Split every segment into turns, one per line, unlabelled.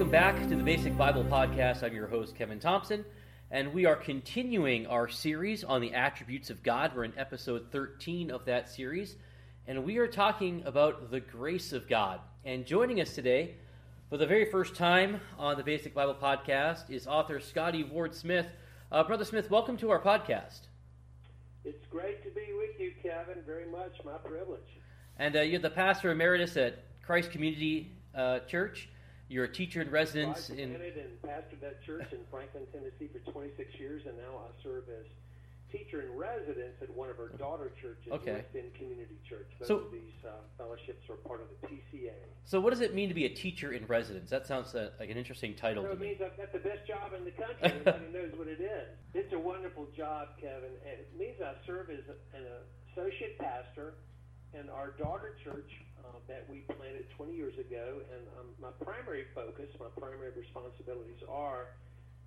Welcome back to the Basic Bible Podcast. I'm your host, Kevin Thompson, and we are continuing our series on the attributes of God. We're in episode 13 of that series, and we are talking about the grace of God. And joining us today for the very first time on the Basic Bible Podcast is author Scotty Ward Smith. Uh, Brother Smith, welcome to our podcast.
It's great to be with you, Kevin. Very much my privilege.
And uh, you're the pastor emeritus at Christ Community uh, Church. You're a teacher in residence
I
in.
and pastored that church in Franklin, Tennessee for 26 years, and now I serve as teacher in residence at one of our daughter churches,
Okay.
West End Community Church. Both
So-
of these uh, fellowships are part of the PCA.
So, what does it mean to be a teacher in residence? That sounds uh, like an interesting title
So it
me.
means I've got the best job in the country. Everybody knows what it is. It's a wonderful job, Kevin. And it means I serve as an associate pastor in our daughter church uh, that we planted 20 years ago. And um, my primary focus, my primary responsibilities are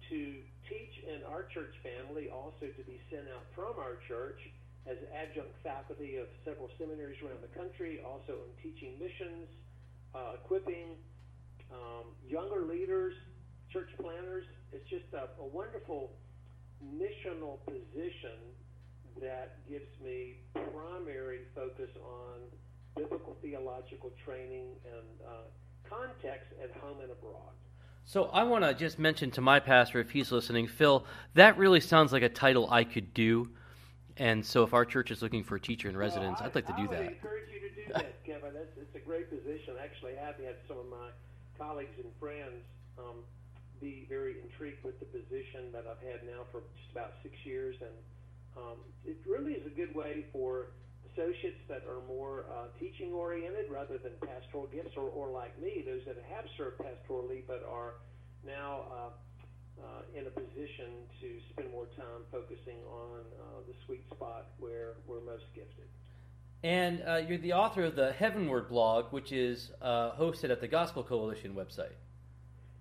to teach in our church family, also to be sent out from our church as adjunct faculty of several seminaries around the country, also in teaching missions, uh, equipping um, younger leaders, church planners. It's just a, a wonderful missional position that gives me primary focus on biblical theological training and uh, context at home and abroad.
So, I want to just mention to my pastor, if he's listening, Phil, that really sounds like a title I could do. And so, if our church is looking for a teacher in residence,
Well, I-
I'd like to do
I
that.
encourage you to do that, Kevin. That's, it's a great position. Actually, I've had some of my colleagues and friends um, be very intrigued with the position that I've had now for just about six years, and um, it really is a good way for associates that are more uh, teaching oriented rather than pastoral gifts, or, or like me, those that have served pastorally but are now uh, uh, in a position to spend more time focusing on uh, the sweet spot where we're most gifted.
And uh, you're the author of the Heavenward blog, which is uh, hosted at the Gospel Coalition website.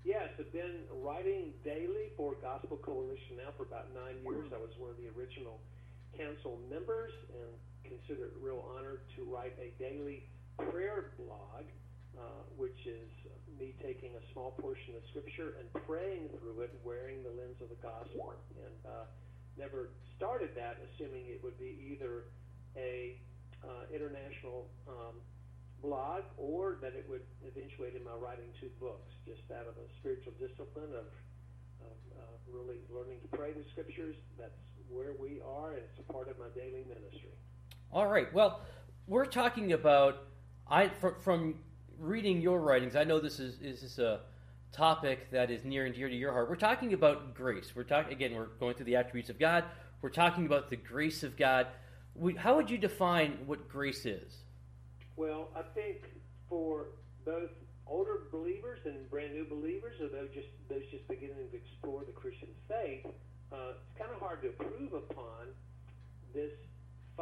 Yes, I've been writing daily for Gospel Coalition now for about nine years. I was one of the original council members and consider it a real honor to write a daily prayer blog, uh, which is me taking a small portion of Scripture and praying through it, wearing the lens of the gospel. And uh, never started that assuming it would be either a uh, international um, blog or that it would eventuate in my writing two books, just out of a spiritual discipline of, of uh, really learning to pray the scriptures. That's where we are, and it's a part of my daily ministry.
All right. Well, we're talking about I from, from reading your writings. I know this is is a topic that is near and dear to your heart. We're talking about grace. We're talking again. We're going through the attributes of God. We're talking about the grace of God. We, how would you define what grace is?
Well, I think for both older believers and brand new believers, or those just those just beginning to explore the Christian faith, uh, it's kind of hard to improve upon this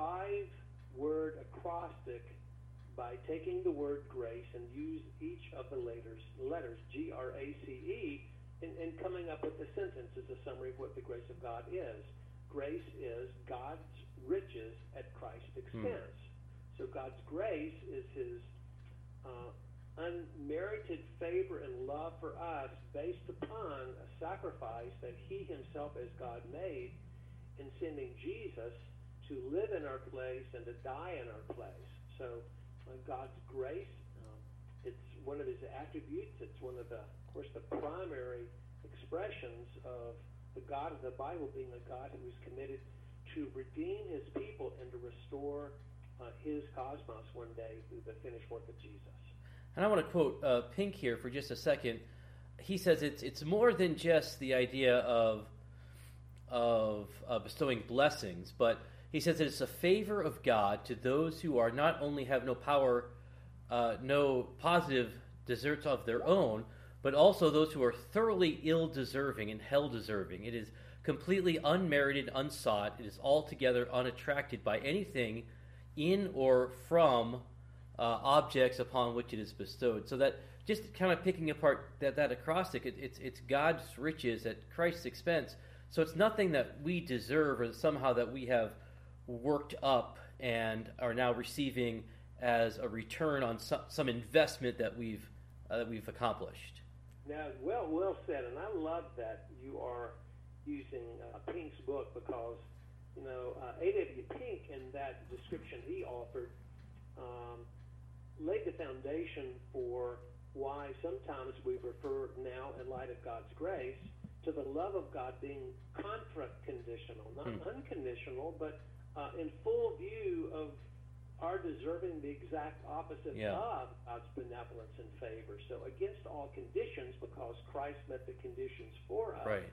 five-word acrostic by taking the word grace and use each of the letters, letters G R A C E, and, and coming up with a sentence as a summary of what the grace of God is. Grace is God's riches at Christ's expense. So God's grace is His uh, unmerited favor and love for us based upon a sacrifice that He Himself, as God, made in sending Jesus to live in our place and to die in our place. So uh, God's grace, um, it's one of His attributes. It's one of the, of course, the primary expressions of the God of the Bible being a God who is committed to redeem His people and to restore uh, his cosmos one day through the finished work of Jesus.
And I want to quote uh, Pink here for just a second. He says it's it's more than just the idea of of uh, bestowing blessings, but he says that it's a favor of God to those who are not only have no power, uh, no positive deserts of their own, but also those who are thoroughly ill deserving and hell deserving. It is completely unmerited, unsought. It is altogether unattracted by anything in or from uh, objects upon which it is bestowed. So that just kind of picking apart that, that acrostic, it, it's, it's God's riches at Christ's expense. So it's nothing that we deserve or somehow that we have worked up and are now receiving as a return on some, some investment that we've uh, that we've accomplished.
Now, well, well said, and I love that you are using uh, Pink's book because you know uh, A.W. Pink in that description he offered um, laid the foundation for why sometimes we refer now, in light of God's grace, to the love of God being contra-conditional, not
Hmm.
unconditional, but uh, in full view of our deserving the exact opposite
Yeah.
of God's benevolence and favor. So against all conditions, because Christ met the conditions for us
Right.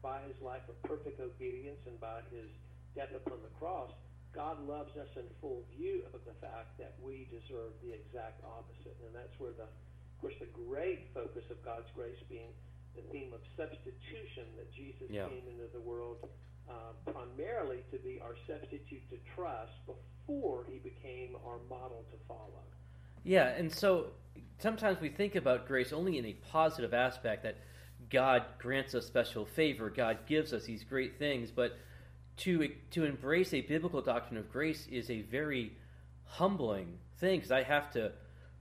by his life of perfect obedience and by his death upon the cross, God loves us in full view of the fact that we deserve the exact opposite. And that's where the of course the great focus of God's grace being the theme of substitution that Jesus
Yeah.
came into the world uh, primarily to be our substitute to trust before he became our model to follow.
Yeah, and so sometimes we think about grace only in a positive aspect that God grants us special favor, God gives us these great things, but to to embrace a biblical doctrine of grace is a very humbling thing because I have to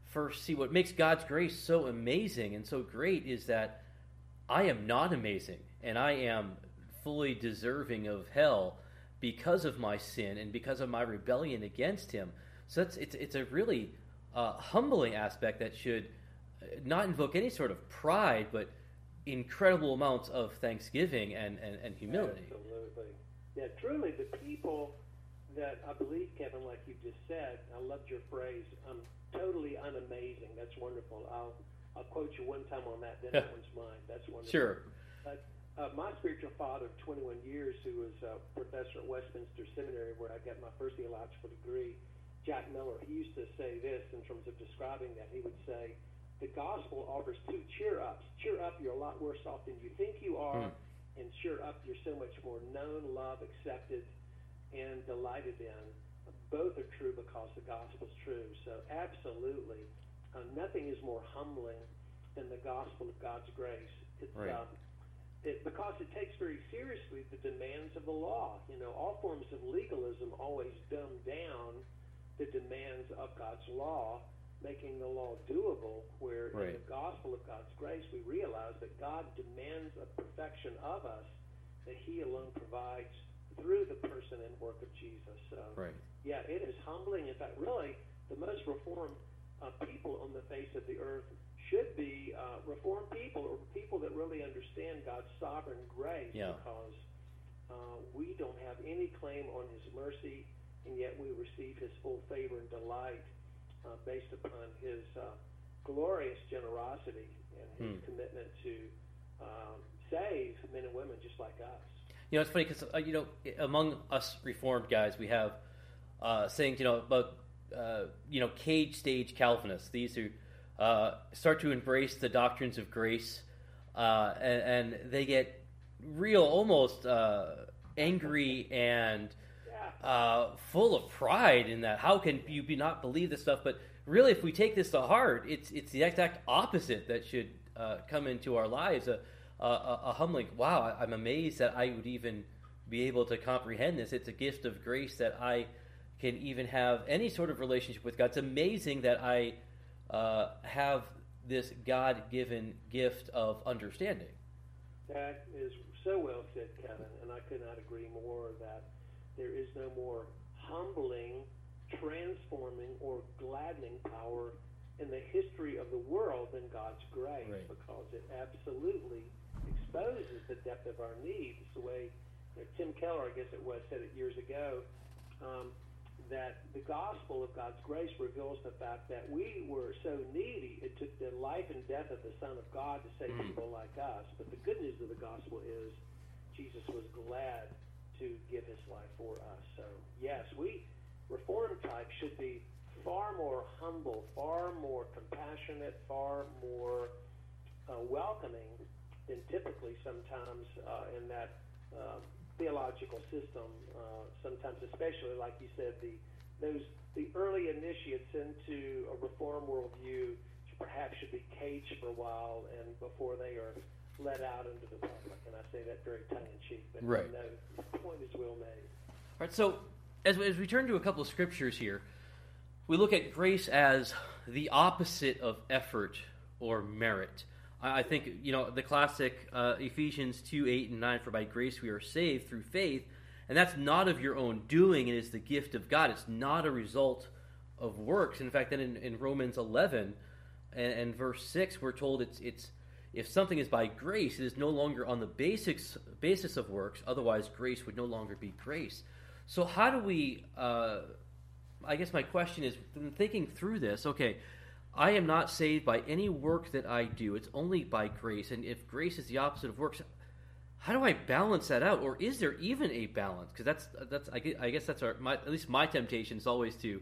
first see what makes God's grace so amazing and so great is that I am not amazing and I am fully deserving of hell because of my sin and because of my rebellion against him. So that's it's it's a really uh, humbling aspect that should uh, not invoke any sort of pride, but incredible amounts of thanksgiving and, and, and humility.
Absolutely. Yeah, truly, the people that I believe, Kevin, like you just said, I loved your phrase, I'm totally unamazing. That's wonderful. I'll, I'll quote you one time on that, then that one's mine. That's wonderful.
Sure.
But uh, my spiritual father of 21 years, who was a professor at Westminster Seminary, where I got my first theological degree, Jack Miller, he used to say this in terms of describing that. He would say, the gospel offers two cheer ups. Cheer up, you're a lot worse off than you think you are,
Hmm.
and cheer up, you're so much more known, loved, accepted, and delighted in. Both are true because the gospel's true. So, absolutely, uh, nothing is more humbling than the gospel of God's grace. It's,
Right.
um, it, because it takes very seriously the demands of the law. You know, all forms of legalism always dumb down the demands of God's law, making the law doable. Where in the gospel of God's grace, we realize that God demands a perfection of us that He alone provides through the person and work of Jesus. So,
Right.
yeah, it is humbling. In fact, really, the most reformed uh, people on the face of the earth should be uh, reformed people or people that really understand God's sovereign grace
Yeah.
because uh, we don't have any claim on His mercy, and yet we receive His full favor and delight uh, based upon His uh, glorious generosity and His
Hmm.
commitment to um, save men and women just like us.
You know, it's funny because uh, you know, among us reformed guys, we have uh, sayings, you know, about uh, you know, cage stage Calvinists. These who uh, start to embrace the doctrines of grace, uh, and, and they get real, almost uh, angry and uh, full of pride in that. How can you be not believe this stuff? But really, if we take this to heart, it's it's the exact opposite that should uh, come into our lives. A, a, a a humbling. Wow, I'm amazed that I would even be able to comprehend this. It's a gift of grace that I can even have any sort of relationship with God. It's amazing that I uh, have this God-given gift of understanding.
That is so well said, Kevin, and I could not agree more that there is no more humbling, transforming, or gladdening power in the history of the world than God's grace
Right.
because it absolutely exposes the depth of our need. It's the way you know, Tim Keller, I guess it was, said it years ago. Um, that the gospel of God's grace reveals the fact that we were so needy, it took the life and death of the Son of God to save
Mm.
people like us. But the good news of the gospel is Jesus was glad to give his life for us. So, yes, we, Reformed type, should be far more humble, far more compassionate, far more uh, welcoming than typically sometimes uh, in that um, theological system. Uh, sometimes, especially like you said, the those the early initiates into a reform worldview perhaps should be caged for a while and before they are let out into the public. And I say that very tongue in cheek, but
Right.
no, the point is well made.
All right, so as, as we turn to a couple of scriptures here, we look at grace as the opposite of effort or merit. I think you know the classic uh, Ephesians two eight and nine. For by grace we are saved through faith, and that's not of your own doing. It is the gift of God. It's not a result of works. In fact, then in, in Romans eleven and, and verse six, we're told it's it's if something is by grace, it is no longer on the basics basis of works. Otherwise, grace would no longer be grace. So how do we? Uh, I guess my question is, thinking through this. Okay, I am not saved by any work that I do. It's only by grace. And if grace is the opposite of works, how do I balance that out? Or is there even a balance? Because that's that's I guess that's our my, at least my temptation is always to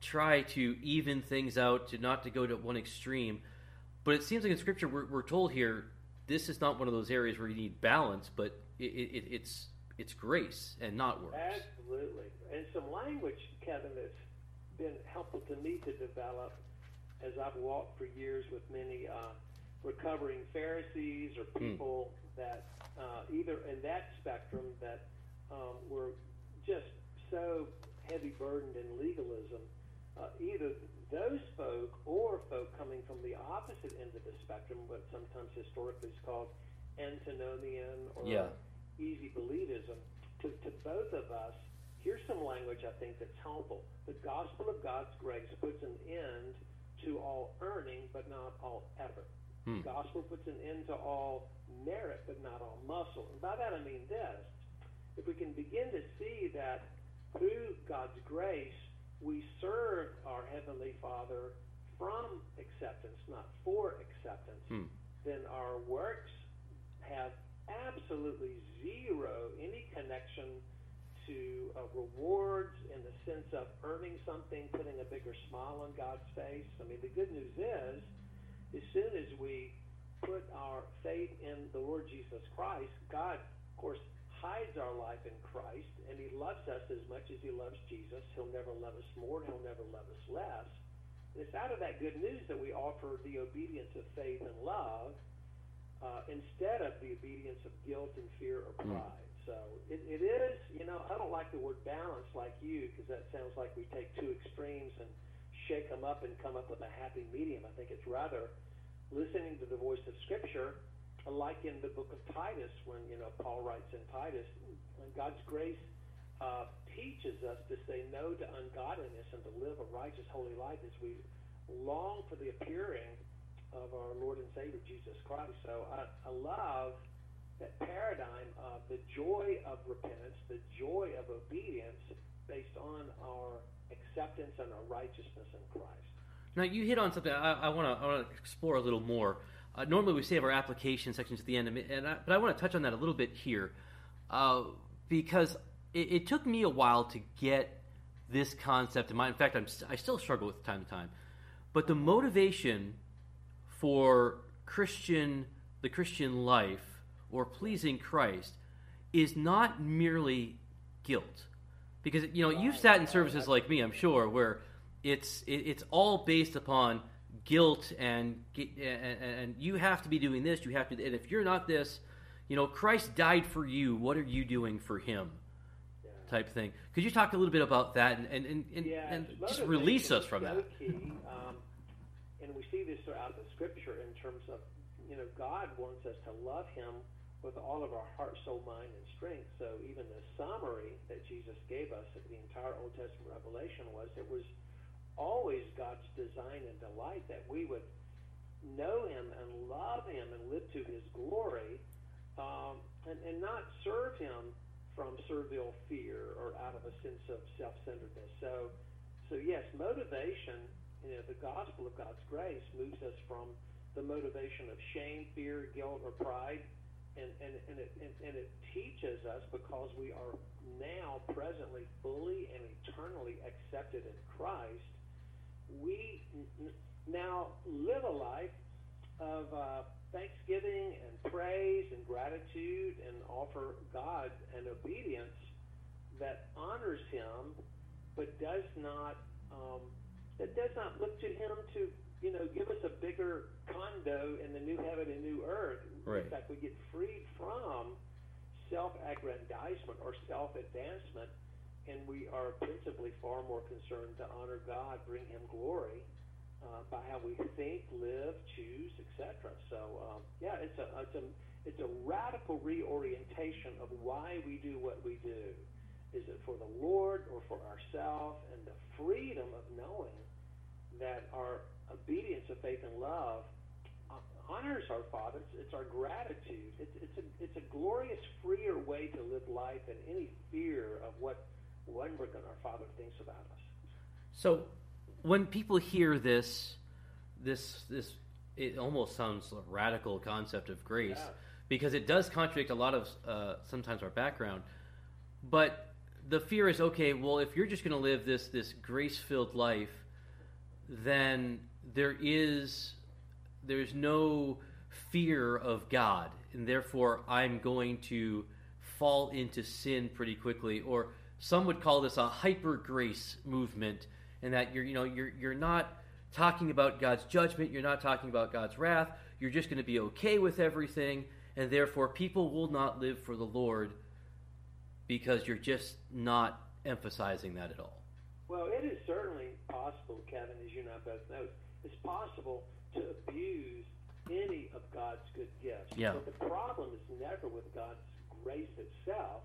try to even things out, to not to go to one extreme. But it seems like in Scripture we're, we're told here this is not one of those areas where you need balance, but it, it, it's it's grace and not works.
Absolutely, and some language, Kevin, that's been helpful to me to develop as I've walked for years with many uh, recovering Pharisees or hmm. people mm. that uh, either in that spectrum that um, were just so heavy burdened in legalism, uh, either those folk or folk coming from the opposite end of the spectrum, what sometimes historically is called antinomian or yeah. easy believism, to, to both of us, here's some language I think that's helpful. The gospel of God's grace puts an end to all earning, but not all effort. Hmm. Gospel puts an end to all merit, but not all muscle. And by that I mean this. If we can begin to see that through God's grace, we serve our Heavenly Father from acceptance, not for acceptance, hmm. then our works have absolutely zero any connection to uh, rewards in the sense of earning something, putting a bigger smile on God's face. I mean, the good news is, as soon as we put our faith in the Lord Jesus Christ, God, of course, hides our life in Christ, and He loves us as much as He loves Jesus. He'll never love us more, and He'll never love us less. And it's out of that good news that we offer the obedience of faith and love uh, instead of the obedience of guilt and fear or hmm. pride. So it, it is, you know, I don't like the word balance like you because that sounds like we take two extremes and shake them up and come up with a happy medium. I think it's rather listening to the voice of Scripture, like in the book of Titus when, you know, Paul writes in Titus, when God's grace uh, teaches us to say no to ungodliness and to live a righteous, holy life as we long for the appearing of our Lord and Savior Jesus Christ. So I, I love that paradigm of the joy of repentance, the joy of obedience based on our acceptance and our righteousness in Christ.
Now you hit on something I want to explore a little more. Uh, normally we save our application sections at the end, and I, but I want to touch on that a little bit here uh, because it, it, took me a while to get this concept in mind. In fact, I'm, I still struggle with time to time. But the motivation for Christian the Christian life or pleasing Christ is not merely guilt. Because you know, you've sat in services like me, I'm sure, where it's it, it's all based upon guilt and, and and you have to be doing this, you have to and if you're not this, you know, Christ died for you, what are you doing for him? Type thing. Could you talk a little bit about that and and, and, and,
yeah,
and just release us from that?
Key, um, and we see this throughout the scripture in terms of you know God wants us to love Him with all of our heart, soul, mind, and strength. So even the summary that Jesus gave us of the entire Old Testament revelation was it was always God's design and delight that we would know Him and love Him and live to His glory, um, and, and not serve Him from servile fear or out of a sense of self-centeredness. So, so yes, motivation. You know, the gospel of God's grace moves us from the motivation of shame, fear, guilt, or pride and, and, and, it, and, and it teaches us because we are now presently fully and eternally accepted in Christ, we n- now live a life of uh, thanksgiving and praise and gratitude and offer God an obedience that honors Him, but does not um, that does not look to Him to you know, give us a bigger condo in the new heaven and new earth.
Right.
In fact, we get freed from self-aggrandizement or self-advancement, and we are principally far more concerned to honor God, bring Him glory uh, by how we think, live, choose, etc. So um, yeah, it's a it's a it's a radical reorientation of why we do what we do. Is it for the Lord or for ourselves? And the freedom of knowing that our obedience of faith and love honors our Father. It's, it's our gratitude. It's, it's, a, it's a glorious, freer way to live life than any fear of what wondering our Father thinks about us.
So, when people hear this, this, this, it almost sounds a radical concept of grace
Yeah.
because it does contradict a lot of uh, sometimes our background. But the fear is okay. Well, if you're just going to live this this grace filled life, then there is there's no fear of God, and therefore I'm going to fall into sin pretty quickly. Or some would call this a hyper grace movement, and that you're you know you're you're not talking about God's judgment, you're not talking about God's wrath. You're just going to be okay with everything, and therefore people will not live for the Lord because you're just not emphasizing that at all.
Well, it is certainly possible, Kevin, as you I both know, it's possible to abuse any of God's good gifts.
Yeah.
But the problem is never with God's grace itself,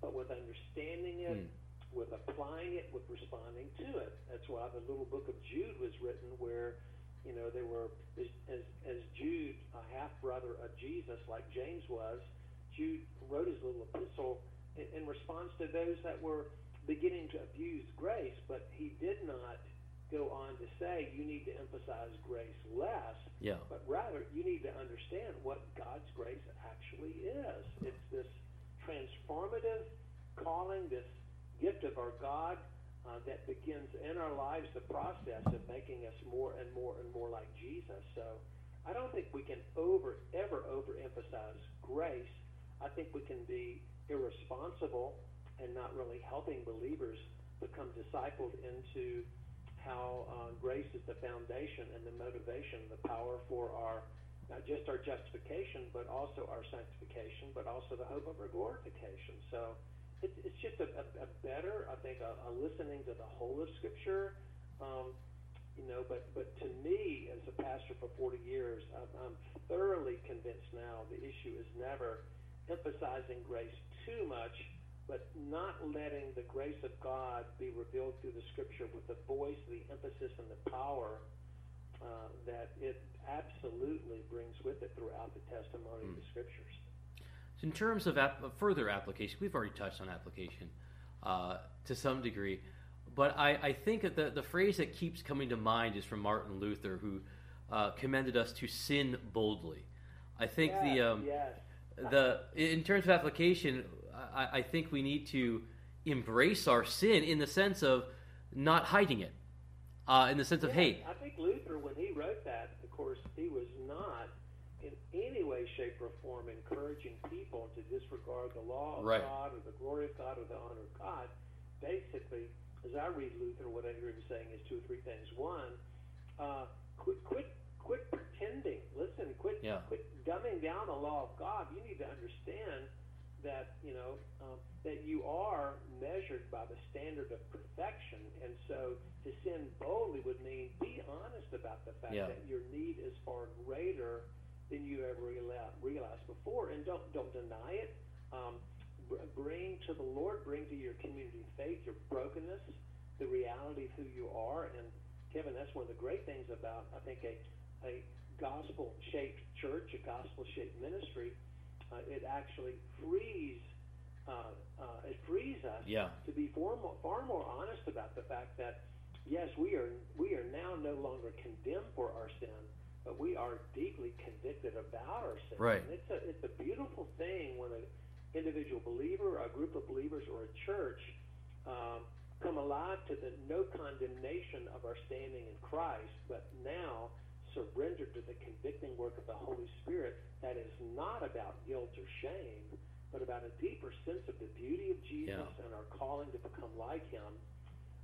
but with understanding it,
Hmm.
with applying it, with responding to it. That's why the little book of Jude was written, where you know they were as as, as Jude, a half brother of Jesus, like James was. Jude wrote his little epistle in, in response to those that were beginning to abuse grace, but he did not go on to say you need to emphasize grace less,
Yeah.
but rather you need to understand what God's grace actually is. It's this transformative calling, this gift of our God uh, that begins in our lives the process of making us more and more and more like Jesus. So I don't think we can over ever overemphasize grace. I think we can be irresponsible and not really helping believers become discipled into how uh, grace is the foundation and the motivation, the power for our not just our justification, but also our sanctification, but also the hope of our glorification. So it's, it's just a, a, a better, I think, a, a listening to the whole of Scripture. Um, you know, but but to me, as a pastor for 40 years, I'm, I'm thoroughly convinced now the issue is never emphasizing grace too much, but not letting the grace of God be revealed through the Scripture with the voice, the emphasis, and the power uh, that it absolutely brings with it throughout the testimony of the Scriptures.
So in terms of, ap- further application, we've already touched on application uh, to some degree, but I, I think that the, the phrase that keeps coming to mind is from Martin Luther, who uh, commended us to sin boldly. I think the um,
yes.
the in terms of application, I, I think we need to embrace our sin in the sense of not hiding it. Uh, in the sense of,
Yeah,
hey,
I think Luther, when he wrote that, of course, he was not in any way, shape, or form encouraging people to disregard the law of
Right.
God or the glory of God or the honor of God. Basically, as I read Luther, what I hear him saying is two or three things. One, uh, quit, quit, quit pretending. Listen, quit,
Yeah.
quit dumbing down the law of God. You need to understand that you know um, that you are measured by the standard of perfection, and so to sin boldly would mean be honest about the fact
Yeah.
that your need is far greater than you ever realized before, and don't don't deny it. Um, bring to the Lord, bring to your community of faith your brokenness, the reality of who you are, and Kevin, that's one of the great things about I think a a gospel shaped church, a gospel shaped ministry. Uh, it actually frees uh, uh, it frees us
Yeah.
to be far more, far more honest about the fact that yes, we are we are now no longer condemned for our sin, but we are deeply convicted about our sin.
Right.
And it's a it's a beautiful thing when an individual believer, a group of believers, or a church um, come alive to the no condemnation of our standing in Christ, but now surrendered to the convicting work of the Holy Spirit that is not about guilt or shame, but about a deeper sense of the beauty of Jesus
Yeah.
and our calling to become like Him,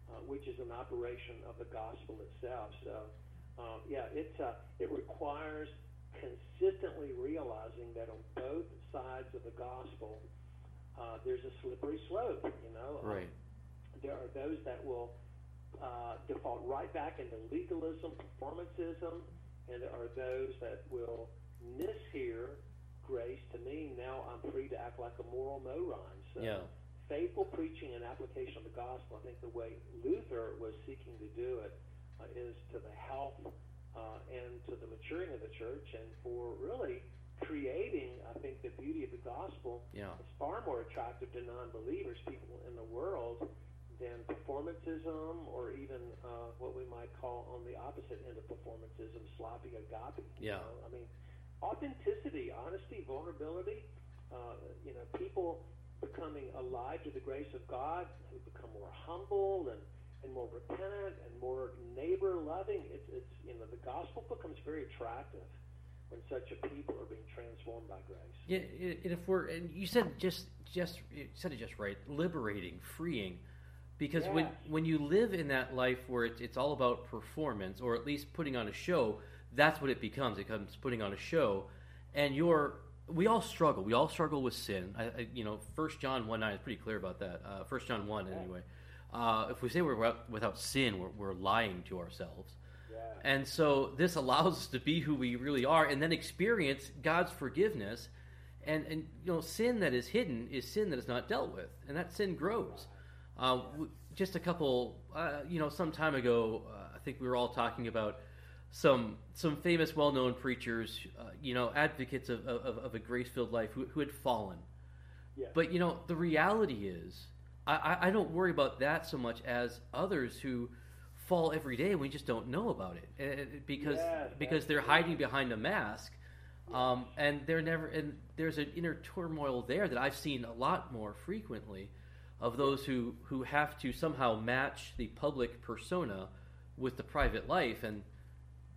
uh, which is an operation of the gospel itself. So, um, yeah, it's uh, it requires consistently realizing that on both sides of the gospel, uh, there's a slippery slope. You know, Um,
right,
there are those that will uh, default right back into legalism, performancism, and there are those that will mishear grace to mean now I'm free to act like a moral moron. So
Yeah.
faithful preaching and application of the gospel, I think the way Luther was seeking to do it uh, is to the health uh, and to the maturing of the church and for really creating, I think, the beauty of the gospel
Yeah.
is far more attractive to non-believers, people in the world, than performancism or even uh, what we might call on the opposite end of performancism, sloppy agape. you
Yeah.
know? I mean, authenticity, honesty, vulnerability. Uh, you know, people becoming alive to the grace of God, who become more humble and, and more repentant and more neighbor loving. It's, it's you know the gospel becomes very attractive when such a people are being transformed by grace.
Yeah, and if we're and you said just just you said it just right, liberating, freeing, because when when you live in that life where it's it's all about performance or at least putting on a show, that's what it becomes. It becomes putting on a show, and you're we all struggle. We all struggle with sin. I, I, you know, First John one nine is pretty clear about that. Uh, First John one anyway. Uh, if we say we're without, without sin, we're, we're lying to ourselves.
Yeah.
And so this allows us to be who we really are and then experience God's forgiveness. And, and you know, sin that is hidden is sin that is not dealt with. And that sin grows. Uh, w- just a couple, uh, you know, some time ago, uh, I think we were all talking about some some famous, well-known preachers, uh, you know, advocates of, of, of a grace-filled life who, who had fallen.
Yeah.
But you know, the reality is, I, I- don't worry about that so much as others who fall every day and we just don't know about it Eh, eh, because
Yes,
because they're hiding behind a mask, um, and they're never and there's an inner turmoil there that I've seen a lot more frequently of those who who have to somehow match the public persona with the private life and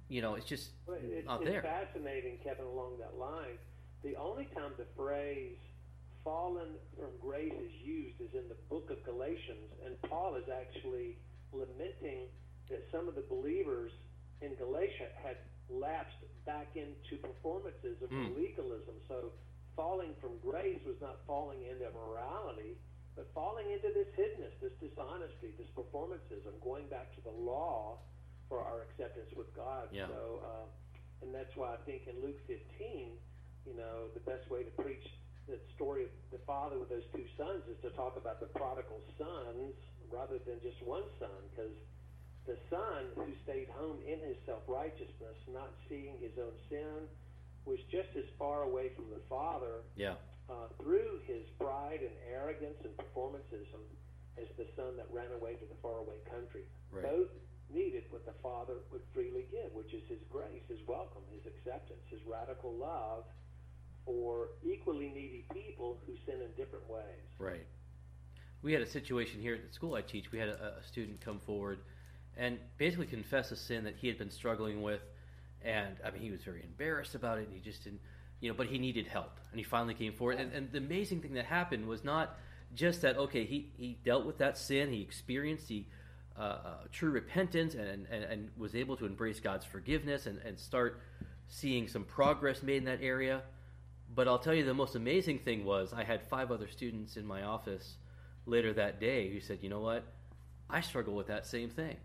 you know it's just
it's,
not
it's
there.
fascinating, Kevin, along that line. The only time the phrase fallen from grace is used is in the book of Galatians, and Paul is actually lamenting that some of the believers in Galatia had lapsed back into performancism
Mm.
legalism. So falling from grace was not falling into morality, but falling into this hiddenness, this dishonesty, this performancism, going back to the law for our acceptance with God.
Yeah.
So, uh, and that's why I think in Luke 15, you know, the best way to preach the story of the father with those two sons is to talk about the prodigal sons rather than just one son, because the son who stayed home in his self-righteousness, not seeing his own sin, was just as far away from the father
Yeah,
uh, through his pride and arrogance and performancism as the son that ran away to the faraway country.
Right.
Both needed what the Father would freely give, which is his grace, his welcome, his acceptance, his radical love for equally needy people who sin in different ways.
Right. We had a situation here at the school I teach. We had a, a student come forward and basically confess a sin that he had been struggling with, and I mean he was very embarrassed about it. And he just didn't, you know, but he needed help, and he finally came forward. And, and the amazing thing that happened was not just that. Okay, he he dealt with that sin. He experienced the uh, uh, true repentance and, and and was able to embrace God's forgiveness and and start seeing some progress made in that area. But I'll tell you, the most amazing thing was I had five other students in my office later that day who said, "You know what? I struggle with that same thing."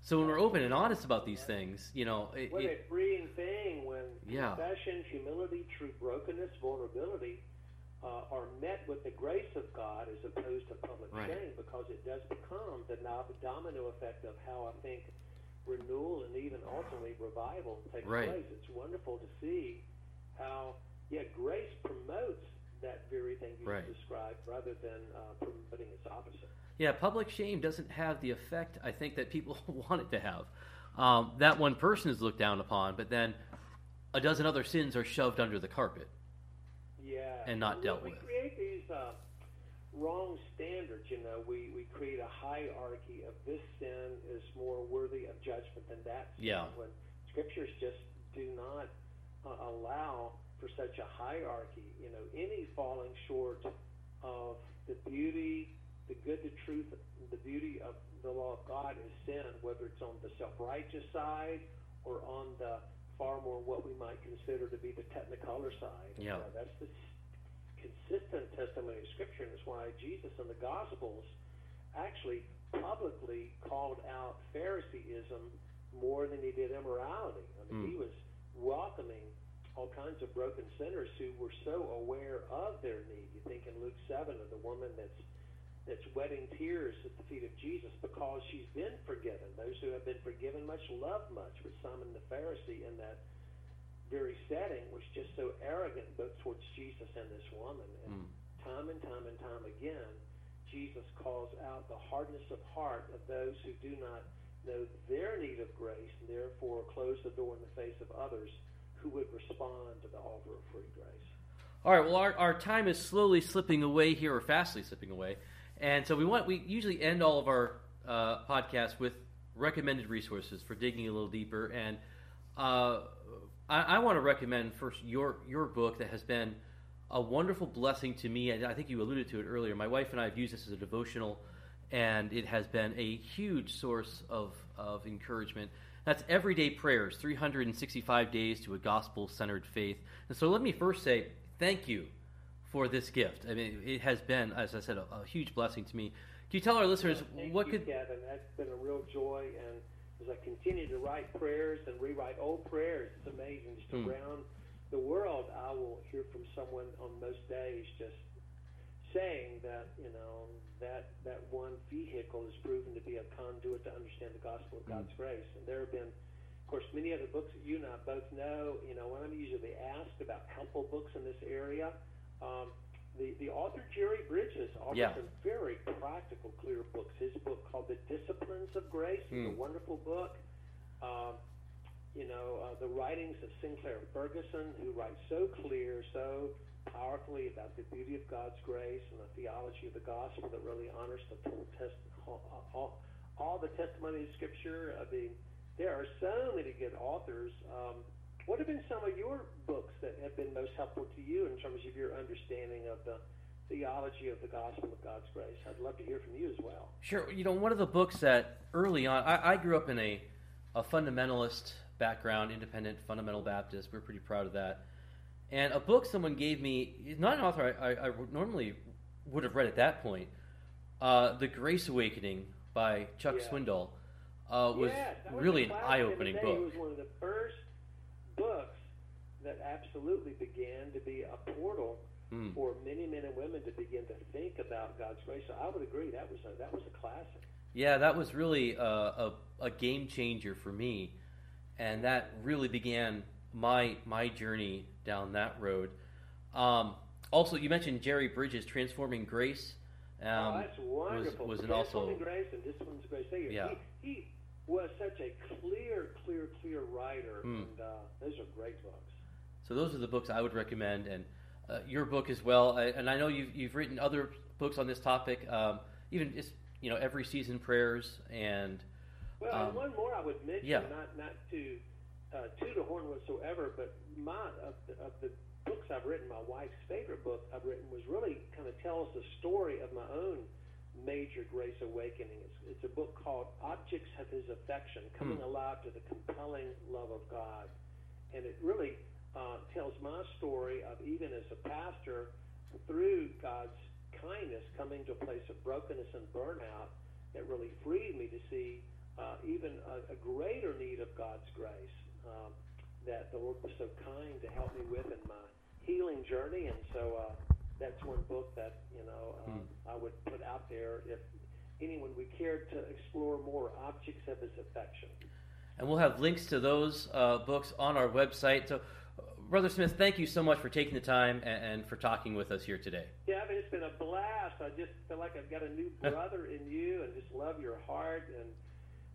So when we're open and honest about these things, you know, it,
What
it,
a freeing thing when
Yeah.
confession, humility, true brokenness, vulnerability uh, are met with the grace of God as opposed to public
Right.
shame, because it does become the domino effect of how I think renewal and even ultimately revival takes
Right.
place. It's wonderful to see how, yeah, grace promotes that very thing you
Right.
described rather than uh, promoting its opposite.
Yeah, public shame doesn't have the effect I think that people want it to have. Um, that one person is looked down upon, but then a dozen other sins are shoved under the carpet.
Yeah,
And not dealt
we
with.
We create these uh, wrong standards. You know, we, we create a hierarchy of this sin is more worthy of judgment than that sin.
Yeah.
When scriptures just do not uh, allow for such a hierarchy. You know, any falling short of the beauty, the good, the truth, the beauty of the law of God is sin, whether it's on the self-righteous side or on the far more what we might consider to be the technicolor side.
Yeah.
uh, that's the consistent testimony of Scripture, and that's why Jesus in the Gospels actually publicly called out Phariseeism more than he did immorality. I mean,
Mm.
he was welcoming all kinds of broken sinners who were so aware of their need. You think in Luke seven of the woman that's that's wetting tears at the feet of Jesus because she's been forgiven. Those who have been forgiven much love much. But Simon the Pharisee in that very setting was just so arrogant both towards Jesus and this woman. And
Mm.
time and time and time again, Jesus calls out the hardness of heart of those who do not know their need of grace and therefore close the door in the face of others who would respond to the offer of free grace.
All right. Well, our, our time is slowly slipping away here, or fastly slipping away, and so we want we usually end all of our uh, podcasts with recommended resources for digging a little deeper. And uh, I, I want to recommend first your your book that has been a wonderful blessing to me. And I think you alluded to it earlier. My wife and I have used this as a devotional, and it has been a huge source of of encouragement. That's Everyday Prayers 365 Days to a Gospel Centered Faith. And so let me first say thank you for this gift. I mean, it has been, as I said, a, a huge blessing to me. Can you tell our listeners
Thank
what
you,
could.
Kevin. That's been a real joy. And as I continue to write prayers and rewrite old prayers, it's amazing. Just
Hmm.
around the world, I will hear from someone on most days just saying that you know that that one vehicle has proven to be a conduit to understand the gospel of
Hmm.
God's grace. And there have been, of course, many other books that you and I both know. You know, when I'm usually asked about helpful books in this area. Um, the, the author Jerry Bridges offers
Yeah.
some very practical, clear books. His book called The Disciplines of Grace is a
Hmm.
wonderful book. Um, you know, uh, the writings of Sinclair Ferguson, who writes so clear, so powerfully about the beauty of God's grace and the theology of the gospel that really honors the full test, all, all, all the testimony of Scripture. I mean, there are so many good authors. Um, what have been some of your books that have been most helpful to you in terms of your understanding of the theology of the gospel of God's grace? I'd love to hear from you as well.
Sure. You know, one of the books that early on, I, I grew up in a, a fundamentalist background, independent fundamental Baptist. We're pretty proud of that. And a book someone gave me, not an author I, I, I normally would have read at that point, uh, The Grace Awakening by Chuck
Yeah.
Swindoll, uh, was
that was
really an
eye-opening
book.
It was one of the first books that absolutely began to be a portal
Mm.
for many men and women to begin to think about God's grace. So I would agree that was a, that was a classic.
Yeah, that was really a, a, a game changer for me, and that really began my my journey down that road. Um, also, you mentioned Jerry Bridges, Transforming Grace. Um,
oh, that's wonderful.
was an
Transforming
also-
grace and disciplines of grace. There you go.
Yeah.
He, he was such a clear, clear, clear writer,
Hmm.
and uh, those are great books.
So those are the books I would recommend, and uh, your book as well. I, and I know you've you've written other books on this topic, um, even just you know every season prayers and
Well,
Um,
and one more I would mention,
yeah.
not not to uh, toot a horn whatsoever, but my of the, of the books I've written, my wife's favorite book I've written was really kind of tells the story of my own major grace awakening. It's, it's a book called Objects of His Affection: Coming
Hmm.
Alive to the Compelling Love of God, and it really uh, tells my story of even as a pastor through God's kindness coming to a place of brokenness and burnout that really freed me to see uh, even a, a greater need of God's grace um, that the Lord was so kind to help me with in my healing journey. And so uh, that's one book that you know um, I would put out there if anyone would care to explore more objects of His affection.
and we'll have links to those uh, books on our website. So, Brother Smith, thank you so much for taking the time and, and for talking with us here today.
Yeah, I mean, it's been a blast. I just feel like I've got a new brother in you and just love your heart and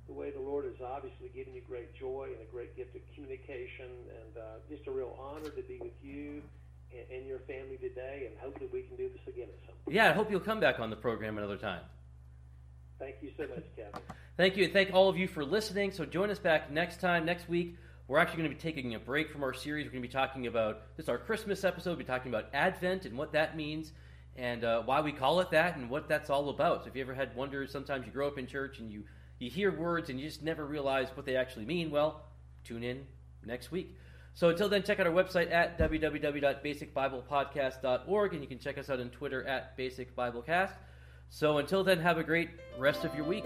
the way the Lord has obviously given you great joy and a great gift of communication and uh, just a real honor to be with you and, your family today and hopefully we can do this again at some point.
Yeah, I hope you'll come back on the program another time.
Thank you so much, Kevin.
Thank you, and thank all of you for listening. So join us back next time, next week. We're actually going to be taking a break from our series. We're going to be talking about this is our Christmas episode. We'll be talking about Advent and what that means, and uh, why we call it that, and what that's all about. So if you ever had wonders, sometimes you grow up in church and you you hear words and you just never realize what they actually mean. Well, tune in next week. So until then, check out our website at www.basicbiblepodcast.org, and you can check us out on Twitter at Basic Biblecast. So until then, have a great rest of your week.